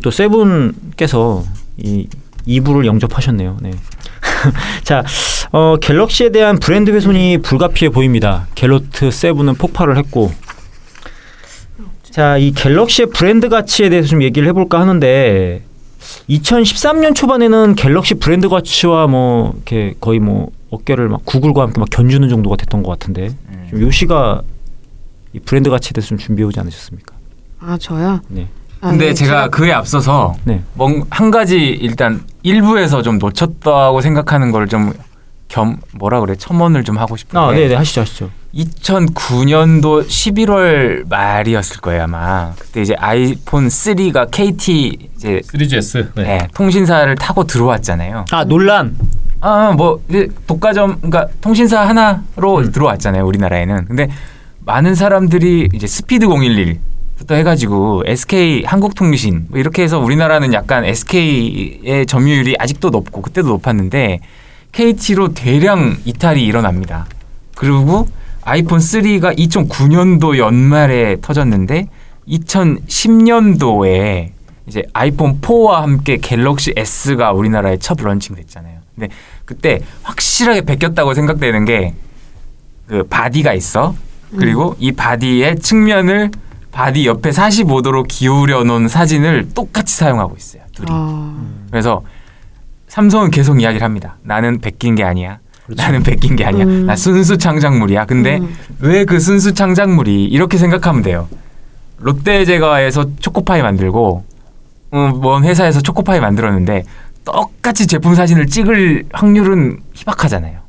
우리 또 세븐께서 이 2부를 영접하셨네요. 네. 자, 어, 갤럭시에 대한 브랜드 훼손이 불가피해 보입니다. 갤로트 세븐은 폭발을 했고, 자, 이 갤럭시의 브랜드 가치에 대해서 좀 얘기를 해볼까 하는데, 2013년 초반에는 갤럭시 브랜드 가치와 뭐 이렇게 거의 뭐 어깨를 막 구글과 함께 막 견주는 정도가 됐던 것 같은데, 음. 좀 요시가 이 브랜드 가치에 대해서 좀 준비해 오지 않으셨습니까? 아 저요. 네. 아, 근데 네, 제가 그에 앞서서 네. 뭔 한 가지 일단 일부에서 좀 놓쳤다고 생각하는 걸 좀 겸 뭐라 그래 첨언을 좀 하고 싶은데 아, 네, 네, 하시죠, 하시죠. 2009년도 11월 말이었을 거예요 아마 그때 이제 아이폰 3가 KT 이제 3GS. 네. 네, 통신사를 타고 들어왔잖아요. 아, 논란. 아뭐 독과점 그러니까 통신사 하나로 음. 들어왔잖아요 우리나라에는. 근데 많은 사람들이 이제 스피드 011 부터 해가지고 SK 한국통신 뭐 이렇게 해서 우리나라는 약간 SK의 점유율이 아직도 높고 그때도 높았는데 KT로 대량 이탈이 일어납니다. 그리고 아이폰 3가 2009년도 연말에 터졌는데 2010년도에 이제 아이폰 4와 함께 갤럭시 S가 우리나라에 첫 런칭됐잖아요. 근데 그때 확실하게 베꼈다고 생각되는 게 그 바디가 있어. 그리고 이 바디의 측면을 바디 옆에 45도로 기울여 놓은 사진을 똑같이 사용하고 있어요. 둘이. 아, 그래서 삼성은 계속 이야기를 합니다. 나는 베낀 게 아니야. 나는 베낀 게 아니야. 음. 나 순수 창작물이야. 근데 음. 왜그 순수 창작물이 이렇게 생각하면 돼요. 롯데제과에서 초코파이 만들고 음, 먼 회사에서 초코파이 만들었는데 똑같이 제품 사진을 찍을 확률은 희박하잖아요.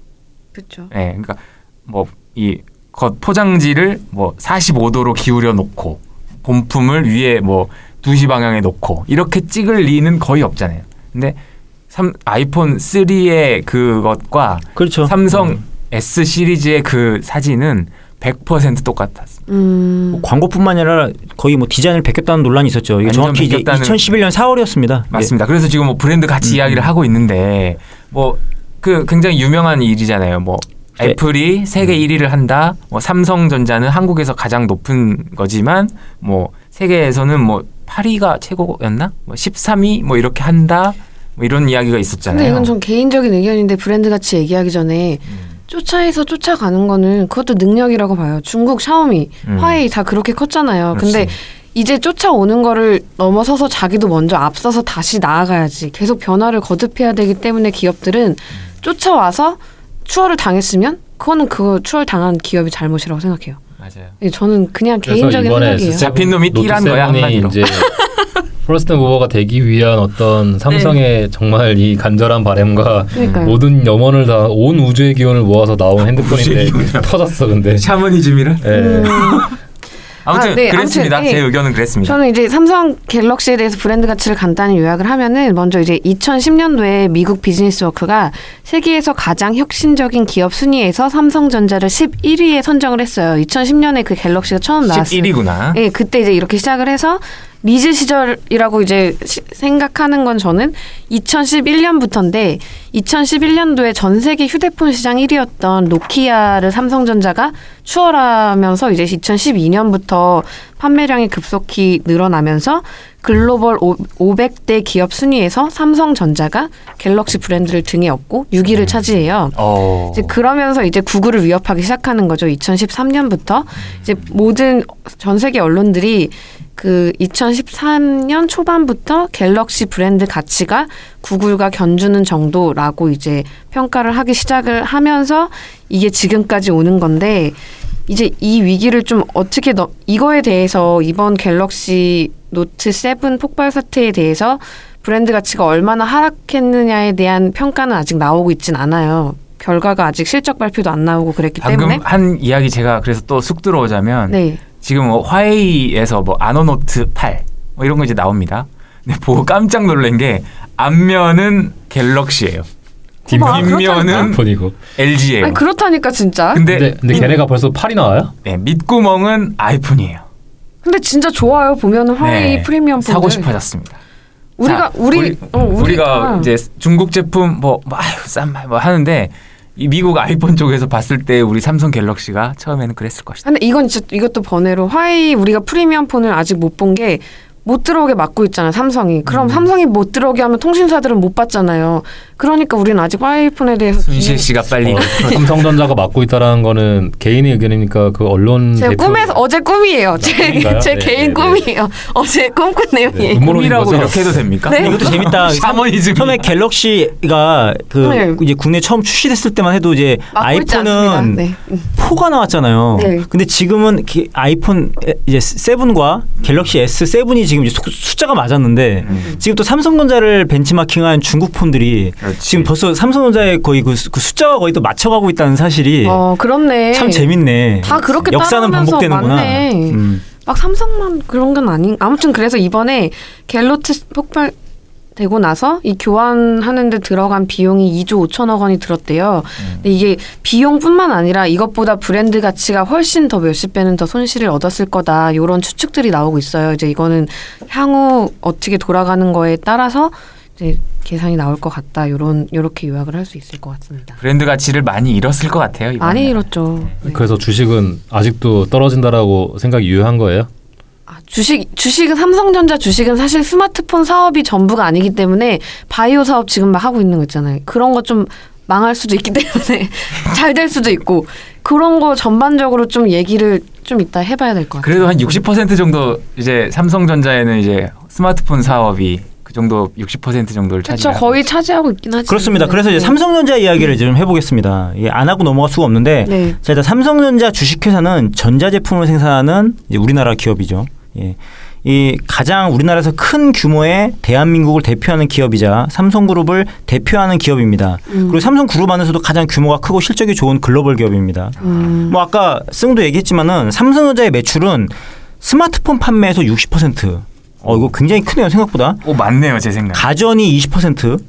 그렇죠. 예, 그러니까 뭐 이 겉 포장지를 뭐 45도로 기울여 놓고 본품을 위에 뭐 2시 방향에 놓고 이렇게 찍을 리는 거의 없잖아요. 근데 삼, 아이폰 3의 그것과 그렇죠. 삼성 S 시리즈의 그 사진은 100% 똑같았습니다. 음. 뭐 광고뿐만 아니라 거의 뭐 디자인을 베꼈다는 논란이 있었죠. 이게 정확히 이제 베꼈다는- 2011년 4월이었습니다. 맞습니다. 그래서 지금 뭐 브랜드 같이 음, 이야기를 음. 하고 있는데 뭐 그 굉장히 유명한 일이잖아요. 뭐 네. 애플이 세계 1위를 한다. 뭐 삼성전자는 한국에서 가장 높은 거지만 뭐 세계에서는 뭐 8위가 최고였나? 뭐 13위 뭐 이렇게 한다. 뭐 이런 이야기가 있었잖아요. 근데 이건 전 개인적인 의견인데 브랜드 같이 얘기하기 전에 음. 쫓아해서 쫓아가는 거는 그것도 능력이라고 봐요. 중국 샤오미, 음. 화웨이 다 그렇게 컸잖아요. 근데 그렇지. 이제 쫓아오는 거를 넘어서서 자기도 먼저 앞서서 다시 나아가야지. 계속 변화를 거듭해야 되기 때문에 기업들은 쫓아와서 추월을 당했으면 그거는 그 추월 당한 기업이 잘못이라고 생각해요. 맞아요. 예, 저는 그냥 개인적인 생각이에요. S7 잡힌 놈이 띠란 거야, 7이 한마디로. 이제 first mover가 되기 위한 어떤 삼성의 정말 이 간절한 바램과 그러니까요. 모든 염원을 다 온 우주의 기운을 모아서 나온 핸드폰인데 터졌어 근데. 샤머니즘이라. 예. 음, 아무튼 아, 네, 그랬습니다. 아무튼, 제 예. 의견은 그랬습니다. 저는 이제 삼성 갤럭시에 대해서 브랜드 가치를 간단히 요약을 하면은 먼저 이제 2010년도에 미국 비즈니스위크가 세계에서 가장 혁신적인 기업 순위에서 삼성전자를 11위에 선정을 했어요. 2010년에 그 갤럭시가 처음 나왔어요. 11위구나. 예, 그때 이제 이렇게 시작을 해서 리즈 시절이라고 이제 시- 생각하는 건 저는 2011년부터인데 2011년도에 전 세계 휴대폰 시장 1위였던 노키아를 삼성전자가 추월하면서 이제 2012년부터 판매량이 급속히 늘어나면서 글로벌 오- 500대 기업 순위에서 삼성전자가 갤럭시 브랜드를 등에 업고 6위를 차지해요. 어. 이제 그러면서 이제 구글을 위협하기 시작하는 거죠. 2013년부터 이제 모든 전 세계 언론들이 그 2013년 초반부터 갤럭시 브랜드 가치가 구글과 견주는 정도라고 이제 평가를 하기 시작을 하면서 이게 지금까지 오는 건데 이제 이 위기를 좀 어떻게 너, 이거에 대해서 이번 갤럭시 노트 7 폭발 사태에 대해서 브랜드 가치가 얼마나 하락했느냐에 대한 평가는 아직 나오고 있진 않아요. 결과가 아직 실적 발표도 안 나오고 그랬기 방금 때문에 한 이야기 제가 그래서 또 쑥 들어오자면 네. 지금 뭐 화웨이에서 뭐 아너 노트 8 뭐 이런 거 이제 나옵니다. 근데 보고 깜짝 놀란 게 앞면은 갤럭시예요. 뒷- 아, 뒷면은 폰이고. LG예요. 아니 그렇다니까 진짜. 근데 근데, 근데 걔네가 벌써 팔이 나와요? 네, 밑구멍은 아이폰이에요. 근데 진짜 좋아요. 보면은 화웨이 네, 프리미엄 폰들. 사고 싶어졌습니다. 우리가 자, 우리 우리, 어, 우리 가 아. 이제 중국 제품 뭐, 뭐 아유 싼뭐 하는데 이 미국 아이폰 쪽에서 봤을 때 우리 삼성 갤럭시가 처음에는 그랬을 것이다. 근데 이건 진짜 이것도 번외로 화웨이 우리가 프리미엄 폰을 아직 못 본 게 못 들어오게 막고 있잖아요, 삼성이. 음. 그럼 삼성이 못 들어오게 하면 통신사들은 못 받잖아요. 그러니까 우리는 아직 아이폰에 대해서 순실 씨가 빨리 어, 삼성전자가 막고 있다라는 거는 개인의 의견이니까 그 언론 제 대표 꿈에서 어제 꿈이에요. 제? 제 네, 개인 네, 네. 꿈이에요. 어제 꿈꾼 내용이에요. 음모론인 꿈이라고 거죠? 이렇게 해도 됩니까? 네. 이것도 재밌다. 샤머니즘. 처음에 갤럭시가 그 네. 이제 국내 처음 출시됐을 때만 해도 이제 아이폰은. 네. 음. 4가 나왔잖아요. 네. 근데 지금은 기- 아이폰 에- 이제 7과 갤럭시 S7이 지금 이제 수- 숫자가 맞았는데 음. 지금 또 삼성전자를 벤치마킹한 중국 폰들이 그렇지. 지금 벌써 삼성전자의 거의 그, 수- 그 숫자가 거의 또 맞춰가고 있다는 사실이 어, 그렇네. 참 재밌네. 다 그렇게 역사는 반복되는구나. 음. 막 삼성만 그런 건 아닌. 아무튼 그래서 이번에 갤로트 폭발 되고 나서 이 교환하는데 들어간 비용이 2조 5천억 원이 들었대요. 음. 근데 이게 비용뿐만 아니라 이것보다 브랜드 가치가 훨씬 더 몇십 배는 더 손실을 얻었을 거다. 이런 추측들이 나오고 있어요. 이제 이거는 향후 어떻게 돌아가는 거에 따라서 이제 계산이 나올 것 같다. 요런 요렇게 요약을 할 수 있을 것 같습니다. 브랜드 가치를 많이 잃었을 것 같아요. 이번에. 많이 잃었죠. 네. 그래서 주식은 아직도 떨어진다라고 생각이 유효한 거예요? 아, 주식 주식은 삼성전자 주식은 사실 스마트폰 사업이 전부가 아니기 때문에 바이오 사업 지금 막 하고 있는 거 있잖아요. 그런 거 좀 망할 수도 있기 때문에 잘 될 수도 있고 그런 거 전반적으로 좀 얘기를 좀 이따 해봐야 될 것 같아요. 그래도 한 60% 정도 이제 삼성전자에는 이제 스마트폰 사업이 그 정도 60% 정도를. 차지하고 거의 차지하고 있긴 하지. 그렇습니다. 그래서 이제 네. 삼성전자 이야기를 좀 해보겠습니다. 안 하고 넘어갈 수가 없는데 네. 자, 일단 삼성전자 주식회사는 전자제품을 생산하는 이제 우리나라 기업이죠. 예. 이 가장 우리나라에서 큰 규모의 대한민국을 대표하는 기업이자 삼성그룹을 대표하는 기업입니다. 음. 그리고 삼성그룹 안에서도 가장 규모가 크고 실적이 좋은 글로벌 기업입니다. 음. 뭐 아까 승도 얘기했지만은 삼성전자의 매출은 스마트폰 판매에서 60%. 어 이거 굉장히 크네요 생각보다. 오 맞네요 제 생각. 가전이 20%.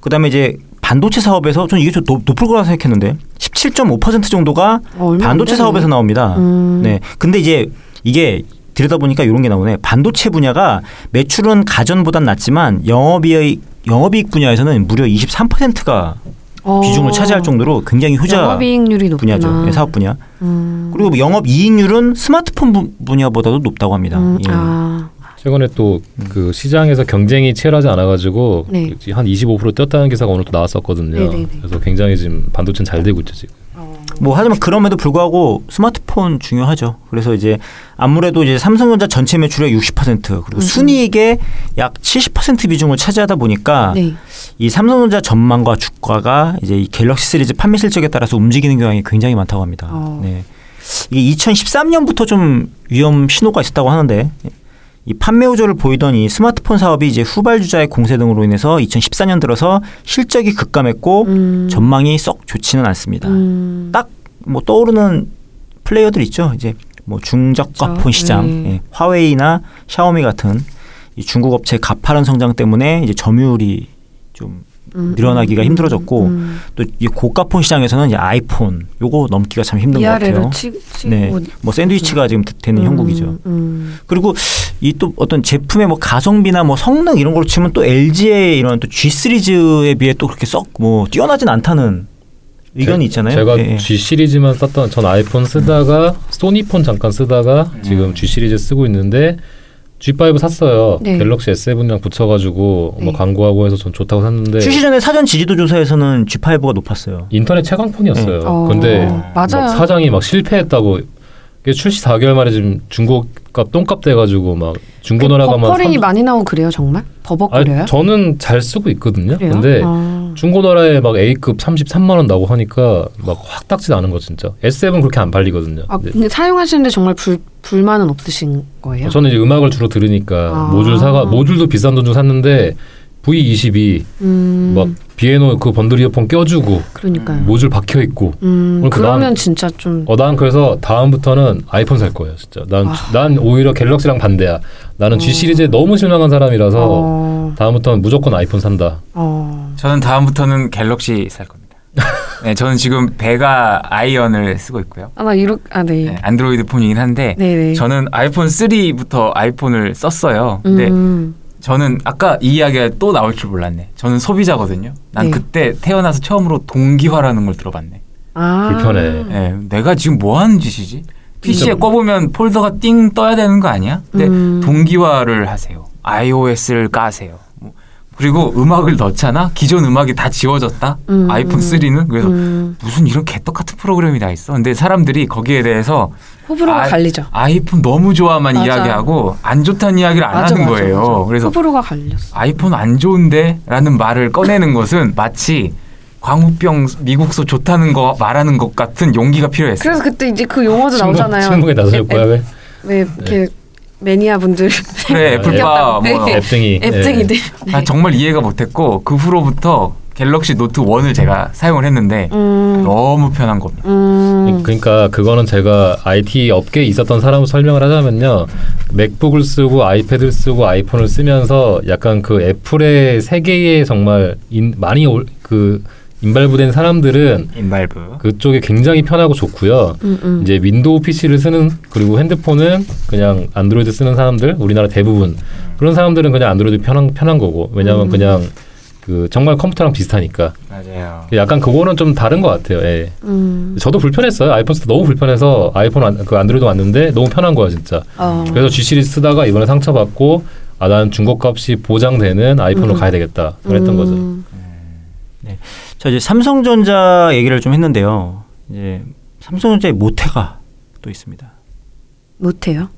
그다음에 이제 반도체 사업에서 전 이게 좀 높, 높을 거라 생각했는데 17.5% 정도가 어, 반도체. 사업에서 나옵니다. 음. 네. 근데 이제 이게 들여다보니까 이런 게 나오네. 반도체 분야가 매출은 가전보단 낮지만 영업이익 영업이익 분야에서는 무려 23%가 어. 비중을 차지할 정도로 굉장히 효자 영업이익률이 높구나. 분야죠. 예, 사업 분야. 음. 그리고 영업이익률은 스마트폰 분- 분야보다도 높다고 합니다. 음. 예. 아. 최근에 또 그 시장에서 경쟁이 치열하지 않아가지고 네. 한 25% 뛰었다는 기사가 오늘 또 나왔었거든요. 네네네. 그래서 굉장히 지금 반도체는 잘 되고 있죠 지금. 뭐 하지만 그럼에도 불구하고 스마트폰 중요하죠. 그래서 이제 아무래도 이제 삼성전자 전체 매출의 60% 그리고 음. 순이익의 약 70% 비중을 차지하다 보니까 네. 이 삼성전자 전망과 주가가 이제 이 갤럭시 시리즈 판매 실적에 따라서 움직이는 경향이 굉장히 많다고 합니다. 어. 네. 이게 2013년부터 좀 위험 신호가 있었다고 하는데 이 판매 우조를 보이던 이 스마트폰 사업이 이제 후발주자의 공세 등으로 인해서 2014년 들어서 실적이 급감했고 음. 전망이 썩 좋지는 않습니다. 음. 딱뭐 떠오르는 플레이어들 있죠. 이제 뭐 중저가. 폰 시장, 네. 예, 화웨이나 샤오미 같은 이 중국 업체 가파른 성장 때문에 이제 점유율이 좀 음, 늘어나기가 음, 힘들어졌고 음. 또이 고가폰 시장에서는 이제 아이폰 요거 넘기가 참 힘든 것 같아요. 치, 치고 네, 뭐 샌드위치가 지금 되는 음, 형국이죠. 음. 그리고 이 또 어떤 제품의 뭐 가성비나 뭐 성능 이런 걸로 치면 또 LG의 이런 또 G 시리즈에 비해 또 그렇게 썩 뭐 뛰어나진 않다는 의견이 있잖아요. 제가 예, 예. G 시리즈만 썼던 전 아이폰 쓰다가 소니폰 잠깐 쓰다가 지금 G 시리즈 쓰고 있는데 G5 샀어요. 네. 갤럭시 S7이랑 붙여가지고 네. 뭐 광고하고 해서 전 좋다고 샀는데 출시 전에 사전 지지도 조사에서는 G5가 높았어요. 인터넷 최강폰이었어요. 네. 어, 근데. 막 사장이 막 실패했다고 출시 4개월 만에 지금 중고 값 똥값 돼가지고 막 중고나라가 막 버퍼링이 삼- 많이 나오고 그래요 정말? 버벅거려요? 저는 잘 쓰고 있거든요. 그래요? 근데 아. 중고나라에 막 A급 33만 원 나고 하니까 막확 닥지 않은 거 진짜. S7 그렇게 안 팔리거든요. 아, 근데 근데 사용하시는데 정말 불 불만은 없으신 거예요? 저는 이제 음악을 주로 들으니까 아. 모듈 사가 모듈도 비싼 돈좀 샀는데 V22 음, 막 B&O 그 번들 이어폰 껴주고 그러니까요. 모듈 박혀 있고. 음, 그러니까 그러면 난- 진짜 좀 어 난 그래서 다음부터는 아이폰 살 거예요, 진짜. 난 아. 난 오히려 갤럭시랑 반대야. 나는 G 어. 시리즈에 너무 실망한 사람이라서 어, 다음부터는 무조건 아이폰 산다. 어. 저는 다음부터는 갤럭시 살 겁니다. 네, 저는 지금 베가 아이언을 쓰고 있고요. 아, 나 이렇 아, 네. 네, 안드로이드 폰이긴 한데 네, 네. 저는 아이폰 3부터 아이폰을 썼어요. 근데 음, 저는 아까 이 이야기가 또 나올 줄 몰랐네. 저는 소비자거든요. 난 네. 그때 태어나서 처음으로 동기화라는 걸 들어봤네. 아. 불편해. 네, 내가 지금 뭐 하는 짓이지? PC에 꼽으면 폴더가 띵 떠야 되는 거 아니야? 근데 음. 동기화를 하세요. iOS를 까세요. 뭐, 그리고 음악을 넣잖아. 기존 음악이 다 지워졌다. 음. 아이폰 3는 그래서 음, 무슨 이런 개떡 같은 프로그램이 다 있어. 근데 사람들이 거기에 대해서 호불호가 아, 갈리죠. 아이폰 너무 좋아만 맞아. 이야기하고 안 좋다는 이야기를 안 맞아, 하는 맞아, 거예요. 맞아. 그래서 호불호가 갈렸어. 아이폰 안 좋은데라는 말을 꺼내는 것은 마치 광우병 미국소 좋다는 거 말하는 것 같은 용기가 필요했어요. 그래서 그때 이제 그 용어도 친구, 나오잖아요. 친구에 나서셨고요. 왜? 왜 이렇게 매니아 분들 그래 애플빠. 뭐 앱등이. 앱등이들. 네. 아, 정말 이해가 못했고 그 후로부터 갤럭시 노트 1을 제가 사용을 했는데 음, 너무 편한 겁니다. 음, 그러니까 그거는 제가 IT 업계에 있었던 사람으로 설명을 하자면요. 맥북을 쓰고 아이패드를 쓰고 아이폰을 쓰면서 약간 그 애플의 세계에 정말 인, 많이 올, 그 involve된 사람들은 involve. 그쪽에 굉장히 편하고 좋고요. 음, 음. 이제 윈도우 PC를 쓰는 그리고 핸드폰은 그냥 안드로이드 쓰는 사람들 우리나라 대부분 그런 사람들은 그냥 안드로이드 편한 편한 거고 왜냐하면 음. 그냥 그 정말 컴퓨터랑 비슷하니까 맞아요. 약간 그거는 좀 다른 것 같아요. 예. 음. 저도 불편했어요. 아이폰 쓰다 너무 불편해서 아이폰 안, 그 안드로이드 왔는데 너무 편한 거야 진짜. 어. 그래서 G 시리즈 쓰다가 이번에 상처받고 아난 중고 값이 보장되는 아이폰으로 음. 가야 되겠다 그랬던 거죠. 음. 자 이제 삼성전자 얘기를 좀 했는데요. 이제 삼성전자의 모태가 또 있습니다. 못해요.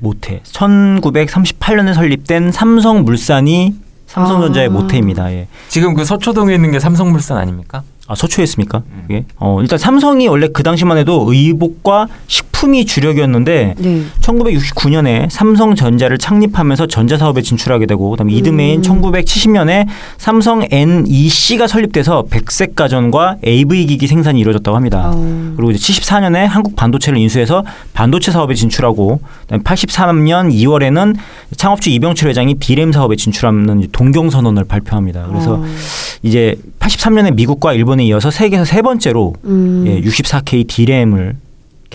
모태. 1938년에 설립된 삼성물산이 삼성전자의 아. 모태입니다. 예. 지금 그 서초동에 있는 게 삼성물산 아닙니까? 아 서초했습니까? 음. 그게? 어 일단 삼성이 원래 그 당시만 해도 의복과 식 품이 주력이었는데 네. 1969년에 삼성전자를 창립하면서 전자 사업에 진출하게 되고 그다음에 음. 이듬해인 1970년에 삼성 NEC가 설립돼서 백색 가전과 AV 기기 생산이 이루어졌다고 합니다. 어. 그리고 이제 74년에 한국 반도체를 인수해서 반도체 사업에 진출하고 그다음에 83년 2월에는 창업주 이병철 회장이 디램 사업에 진출하는 동경 선언을 발표합니다. 그래서 어. 이제 83년에 미국과 일본에 이어서 세계에서 세 번째로 음. 예, 64K 디램을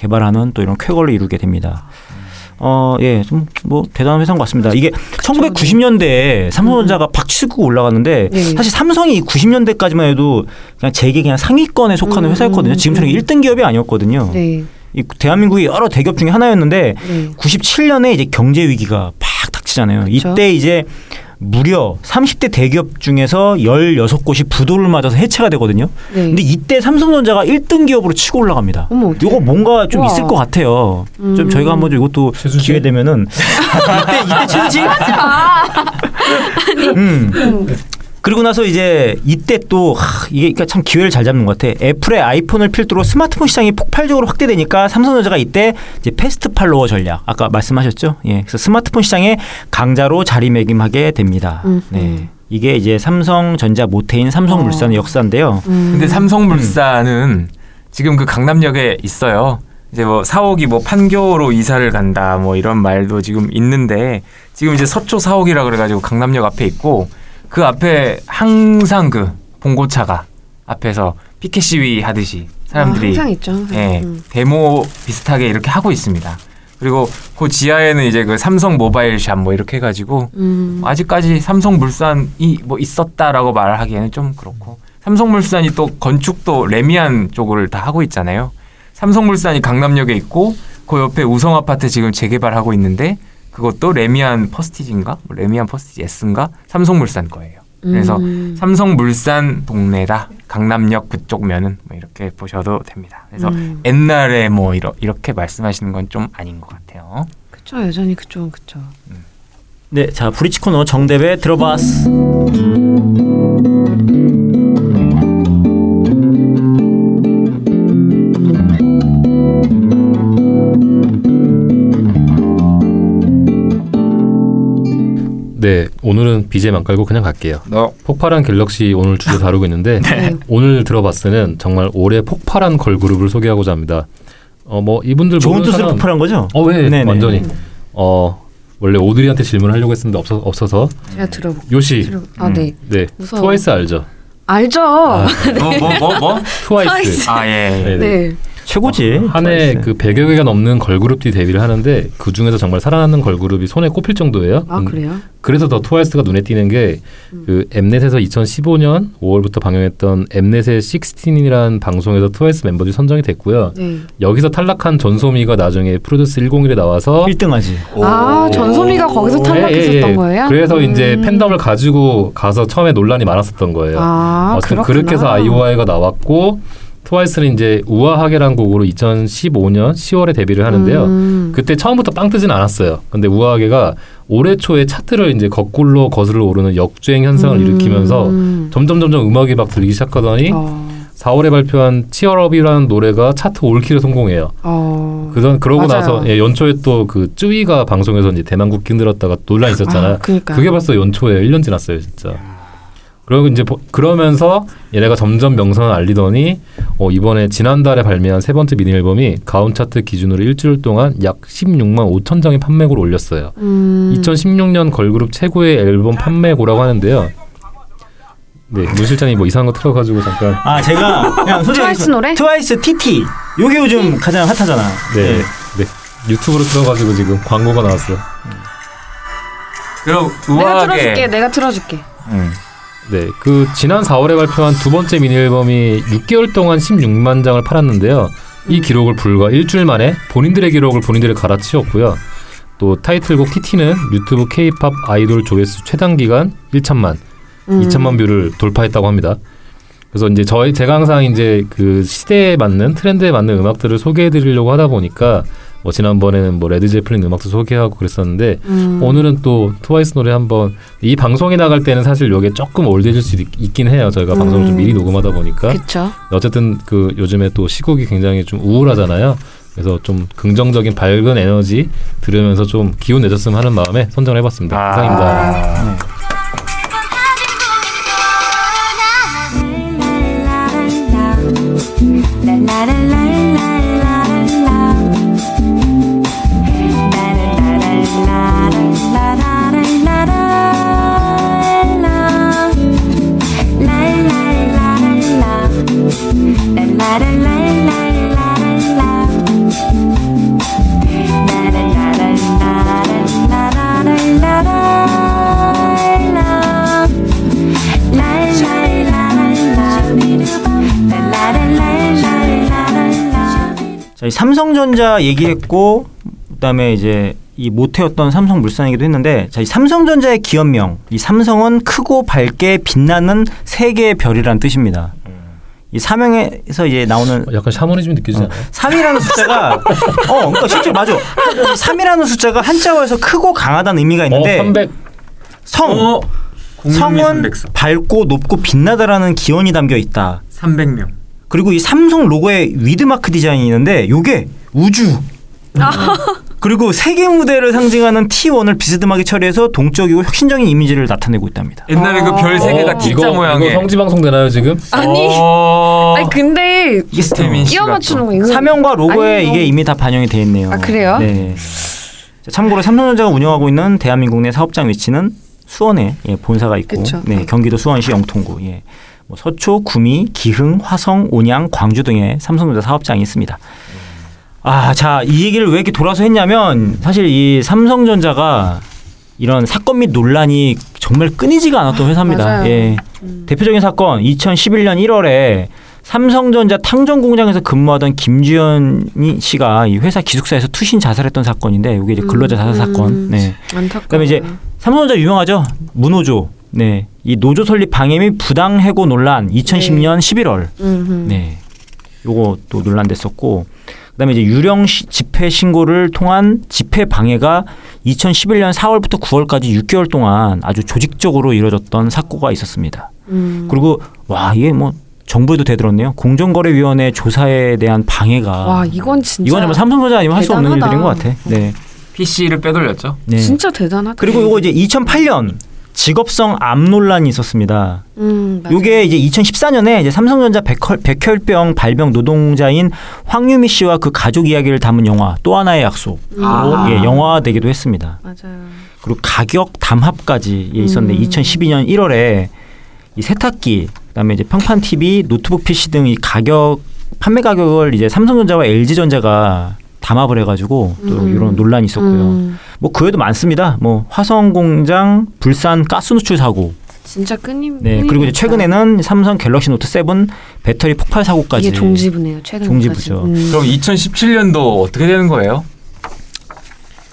개발하는 또 이런 쾌거를 이루게 됩니다. 어, 예, 좀 뭐 대단한 회사인 것 같습니다. 이게 1990년대에 삼성전자가 팍 치고 올라갔는데 네. 사실 삼성이 90년대까지만 해도 그냥 재계 그냥 상위권에 속하는 음, 회사였거든요. 음, 지금처럼 음. 1등 기업이 아니었거든요. 네. 이 대한민국의 여러 대기업 중에 하나였는데 네. 97년에 이제 경제 위기가 팍 닥치잖아요. 그렇죠. 이때 이제 무려 30대 대기업 중에서 16곳이 부도를 맞아서 해체가 되거든요. 네. 근데 이때 삼성전자가 1등 기업으로 치고 올라갑니다. 어머, 어떡해. 이거 뭔가 좀 우와. 있을 것 같아요. 좀 음. 저희가 한번 좀 이것도 최순실? 기회 되면은 이때 이때 최순실 음. 그리고 나서 이제 이때 또 하, 이게 그러니까 참 기회를 잘 잡는 것 같아. 애플의 아이폰을 필두로 스마트폰 시장이 폭발적으로 확대되니까 삼성전자가 이때 이제 패스트 팔로워 전략 아까 말씀하셨죠? 예. 그래서 스마트폰 시장의 강자로 자리매김하게 됩니다. 음, 네. 음. 이게 이제 삼성전자 모태인 삼성물산의 어. 역사인데요. 음. 근데 삼성물산은 지금 그 강남역에 있어요. 이제 뭐 사옥이 뭐 판교로 이사를 간다 뭐 이런 말도 지금 있는데 지금 이제 서초 사옥이라 그래가지고 강남역 앞에 있고 그 앞에 항상 그 봉고차가 앞에서 피켓 시위 하듯이 사람들이 아, 항상 있죠. 항상. 예, 음. 데모 비슷하게 이렇게 하고 있습니다. 그리고 그 지하에는 이제 그 삼성 모바일 샵 뭐 이렇게 해가지고 음. 아직까지 삼성물산이 뭐 있었다라고 말하기에는 좀 그렇고 삼성물산이 또 건축도 레미안 쪽을 다 하고 있잖아요. 삼성물산이 강남역에 있고 그 옆에 우성 아파트 지금 재개발하고 있는데 그것도 래미안 퍼스티지인가 뭐 래미안 퍼스티지 S인가 삼성물산 거예요. 그래서 음. 삼성물산 동네다 강남역 그쪽 면은 뭐 이렇게 보셔도 됩니다. 그래서 음. 옛날에 뭐 이러, 이렇게 말씀하시는 건 좀 아닌 것 같아요. 그쵸 여전히 그쪽은 그쵸. 네, 자 브리지 코너 정대배 들어봤 네, 오늘은 BGM 안 깔고 그냥 갈게요. 너 폭발한 갤럭시 오늘 주제 다루고 있는데 네. 오늘 들어봤으는 정말 올해 폭발한 걸그룹을 소개하고자 합니다. 어 뭐 이분들 좋은 뜻으로 사람- 폭발한 거죠? 어, 왜? 네네. 완전히. 어 원래 오드리한테 질문하려고 했는데 없어 없어서 제가 들어보. 요시. 들어. 아 음. 네. 네. 무서워. 트와이스 알죠? 알죠. 아, 뭐뭐 뭐 뭐? 트와이스. 아 예. 네. 네. 최고지. 한해 트와이스. 그 100여 개가 넘는 걸그룹들이 데뷔를 하는데 그 중에서 정말 살아남는 걸그룹이 손에 꼽힐 정도예요. 아 음, 그래요? 그래서 더 트와이스가 눈에 띄는 게 그 엠넷에서 2015년 5월부터 방영했던 엠넷의 16이라는 방송에서 트와이스 멤버들이 선정이 됐고요. 네. 여기서 탈락한 전소미가 나중에 프로듀스 101에 나와서 1등하지. 아 전소미가 거기서 탈락했었던 예, 예, 예. 거예요? 그래서 음. 이제 팬덤을 가지고 가서 처음에 논란이 많았었던 거예요. 아 어쨌든 그렇구나. 그렇게 해서 아이오아이가 나왔고 트와이스는 이제 우아하게란 곡으로 2015년 10월에 데뷔를 하는데요. 음. 그때 처음부터 빵 뜨진 않았어요. 근데 우아하게가 올해 초에 차트를 이제 거꾸로 거슬러 오르는 역주행 현상을 음. 일으키면서 점점 점점 음악이 막 들리기 시작하더니 어. 4월에 발표한 치얼업이라는 노래가 차트 올킬에 성공해요. 어. 그전 그러고 맞아요. 나서 예, 연초에 또 그 쯔위가 방송에서 이제 대만국 힘들었다가 논란 이 있었잖아요. 아. 그게 벌써 연초에 1년 지났어요, 진짜. 그리고 이제 보- 그러면서 얘네가 점점 명성을 알리더니 어, 이번에 지난달에 발매한 세 번째 미니 앨범이 가온 차트 기준으로 일주일 동안 약 16만 5천 장의 판매고를 올렸어요. 음. 2016년 걸그룹 최고의 앨범 판매고라고 하는데요. 네, 문 실장이 뭐 이상한 거 틀어가지고 잠깐. 아 제가 그냥 솔직히 트와이스 노래? 트와이스 TT. 요게 요즘 가장 핫하잖아. 네, 네. 유튜브로 틀어가지고 지금 광고가 나왔어요. 그럼 내가 틀어줄게. 우아하게 내가 틀어줄게. 음. 네, 그 지난 4월에 발표한 두 번째 미니 앨범이 6개월 동안 16만 장을 팔았는데요. 이 기록을 불과 일주일 만에 본인들의 기록을 본인들이 갈아치웠고요. 또 타이틀곡 TT는 유튜브 K-팝 아이돌 조회수 최단 기간 1천만, 음. 2천만 뷰를 돌파했다고 합니다. 그래서 이제 저희 제가 항상 이제 그 시대에 맞는 트렌드에 맞는 음악들을 소개해 드리려고 하다 보니까 뭐 지난번에는 뭐 레드 제플린 음악도 소개하고 그랬었는데 음. 오늘은 또 트와이스 노래 한번 이 방송이 나갈 때는 사실 이게 조금 old해질 수 있, 있긴 해요. 저희가 음. 방송을 좀 미리 녹음하다 보니까 그쵸. 어쨌든 그 요즘에 또 시국이 굉장히 좀 우울하잖아요. 그래서 좀 긍정적인 밝은 에너지 들으면서 좀 기운 내줬으면 하는 마음에 선정을 해봤습니다. 아. 이상입니다. 네. 자, 삼성전자 얘기했고 그다음에 이제 이 모태였던 삼성물산 얘기도 했는데 자, 이 삼성전자의 기업명 이 삼성은 크고 밝게 빛나는 세 개의 별이라는 뜻입니다. 이 사명에서 이제 나오는 어, 약간 샤머니즘 느껴지지 않아요? 3이라는 숫자가 어 그러니까 실제 맞아. 3이라는 숫자가 한자어에서 크고 강하다는 의미가 있는데 어, 300. 성 어, 성은 300석. 밝고 높고 빛나다라는 기원이 담겨 있다. 300명. 그리고 이 삼성 로고에 위드마크 디자인이 있는데 요게 우주. 그리고 세계 무대를 상징하는 T1을 비스듬하게 처리해서 동적이고 혁신적인 이미지를 나타내고 있답니다. 옛날에 그 별 세 개가 어, T자 이거, 모양의 성지 방송 되나요 지금? 아니. 어... 아니 근데 이게 끼워 맞추는 거 이거 사명과 로고에 아니, 이게 이미 다 반영이 돼 있네요. 아, 그래요? 네. 자, 참고로 삼성전자가 운영하고 있는 대한민국 내 사업장 위치는 수원에 예, 본사가 있고, 그쵸. 네, 경기도 수원시 영통구, 예, 뭐 서초, 구미, 기흥, 화성, 온양, 광주 등의 삼성전자 사업장이 있습니다. 아, 자, 이 얘기를 왜 이렇게 돌아서 했냐면 사실 이 삼성전자가 이런 사건 및 논란이 정말 끊이지가 않았던 회사입니다. 예. 음. 대표적인 사건 2011년 1월에 삼성전자 탕전 공장에서 근무하던 김주현 씨가 이 회사 기숙사에서 투신 자살했던 사건인데 이게 이제 근로자 자살 사건. 음. 네. 안타까워. 그다음에 이제 삼성전자 유명하죠. 무노조. 네. 이 노조 설립 방해 및 부당 해고 논란 2010년 11월. 음. 네. 요거 또 논란됐었고 그다음에 이제 유령 시- 집회 신고를 통한 집회 방해가 2011년 4월부터 9월까지 6개월 동안 아주 조직적으로 이루어졌던 사고가 있었습니다. 음. 그리고 와 이게 뭐 정부에도 대들었네요. 공정거래위원회 조사에 대한 방해가 와 이건 진짜 이건 정말 삼성전자 아니면 할 수 없는. 일들인 것 같아. 네. PC를 빼돌렸죠. 네. 진짜 대단하다. 그리고 이거 이제 2008년 직업성 암 논란이 있었습니다. 음, 맞아요. 요게 이제 2014년에 이제 삼성전자 백혈, 백혈병 발병 노동자인 황유미 씨와 그 가족 이야기를 담은 영화 또 하나의 약속. 아. 예, 영화 되기도 했습니다. 맞아요. 그리고 가격 담합까지 예, 있었는데 음. 2012년 1월에 이 세탁기 그다음에 이제 평판 TV, 노트북 PC 등 이 가격 판매 가격을 이제 삼성전자와 LG전자가 담합을 해가지고 또 음. 이런 논란이 있었고요. 음, 뭐그 외에도 많습니다. 뭐 화성 공장 불산 가스 누출 사고. 진짜 끊임. 네. 끊임 그리고 이제. 최근에는 삼성 갤럭시 노트 7 배터리 폭발 사고까지. 이게 종지부네요. 최근 종지부죠. 음. 그럼 2017년도 어떻게 되는 거예요?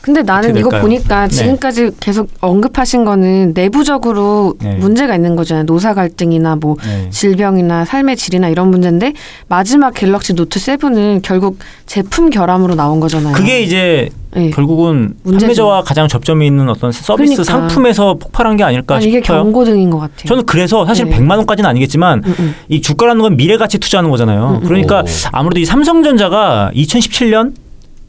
근데 나는 이거? 보니까 네. 지금까지 계속 언급하신 거는 내부적으로 네. 문제가 있는 거잖아요. 노사 갈등이나 뭐 네. 질병이나 삶의 질이나 이런 문제인데 마지막 갤럭시 노트 7은 결국 제품 결함으로 나온 거잖아요. 그게 이제 네. 결국은 문제죠. 판매자와 가장 접점이 있는 어떤 서비스 그러니까. 상품에서 폭발한 게 아닐까 아니, 이게 싶어요. 경고등인 것 같아요. 저는 그래서 사실 네. 100만 원까지는 아니겠지만 음, 음. 이 주가라는 건 미래 가치 투자하는 거잖아요. 음, 음. 그러니까 오. 아무래도 이 삼성전자가 2017년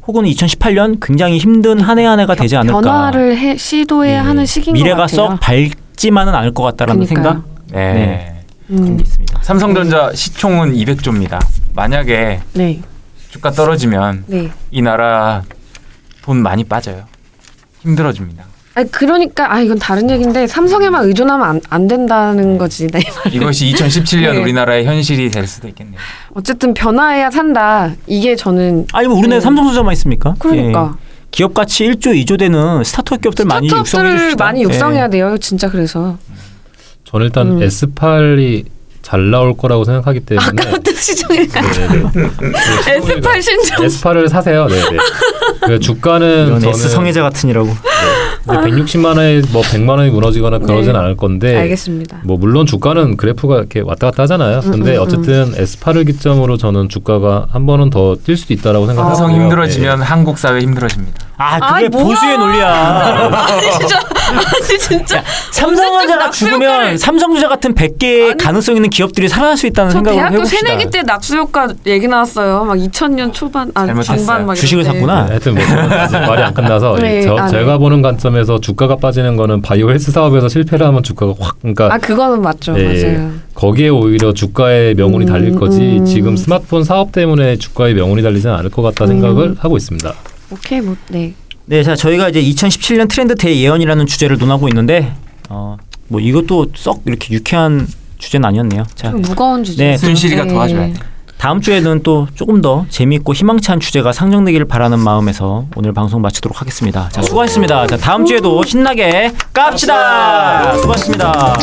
혹은 2018년 굉장히 힘든 한 해 한 해가 되지 않을까. 변화를 해, 시도해야 네. 하는 시기인 미래가 것 같아요. 썩 밝지만은 않을 것 같다라는 그러니까요. 생각 네. 네. 그런 음, 게 있습니다. 삼성전자 시총은 200조입니다. 만약에 네, 주가 떨어지면 네. 이 나라 돈 많이 빠져요. 힘들어집니다. 아니 그러니까 아 이건 다른 얘기인데 삼성에만 의존하면 안, 안 된다는 거지. 네. 이것이 2017년 네. 우리나라의 현실이 될 수도 있겠네요. 어쨌든 변화해야 산다. 이게 저는 아니 뭐 우리나라에 네. 삼성전자만 있습니까? 그러니까 예. 기업 가치 1조 2조 되는 스타트업 기업들 많이 육성해 스타트업들을 줍시다. 많이 육성해야 예. 돼요. 진짜 그래서 저는 일단 음. S8이 잘 나올 거라고 생각하기 때문에 아까 시청일까 네네. S8 신청 S8을 사세요. 네네. 그 주가는 저는 S 성애자 같으니라고. 이제 160만 원에 뭐 100만 원이 무너지거나 그러진 네. 않을 건데 알겠습니다. 뭐 물론 주가는 그래프가 이렇게 왔다 갔다 하잖아요. 근데 음, 음, 어쨌든 S8을 기점으로 저는 주가가 한 번은 더 뛸 수도 있다라고 생각하고요. 삼성 네. 힘들어지면 한국 사회 힘들어집니다. 아 그게 아이, 뭐야. 보수의 논리야. 아니 진짜 아니 진짜 삼성전자가 죽으면 효과를- 삼성전자 같은 100개의 아니, 가능성 있는 기업들이 살아날 수 있다는 저 생각을 대학교 해봅시다. 새내기 때 낙수 효과 얘기 나왔어요. 막 2000년 초반 아 잘못했어요. 중반 막 주식을. 샀구나. 네, 하여튼 뭐 아직 말이 안 끝나서 네, 저, 아, 네. 제가 보는 관점에서 주가가 빠지는 거는 바이오 헬스 사업에서 실패를 하면 주가가 확 그러니까 아 그거는 맞죠. 예, 맞아요. 거기에 오히려 주가의 명운이 음, 달릴 거지 음. 지금 스마트폰 사업 때문에 주가의 명운이 달리지는 않을 것 같다 생각을 음. 하고 있습니다. 오케이 뭐 네. 네, 자 저희가 이제 2017년 트렌드 대예언이라는 주제를 논하고 있는데 어, 뭐 이것도 썩 이렇게 유쾌한 주제는 아니었네요. 자 좀 무거운 주제. 네, 순실이가 도와줘야 돼. 다음 주에는 또 조금 더 재미있고 희망찬 주제가 상정되기를 바라는 마음에서 오늘 방송 마치도록 하겠습니다. 자 수고하셨습니다. 자 다음 주에도 신나게 깝시다. 수고하셨습니다.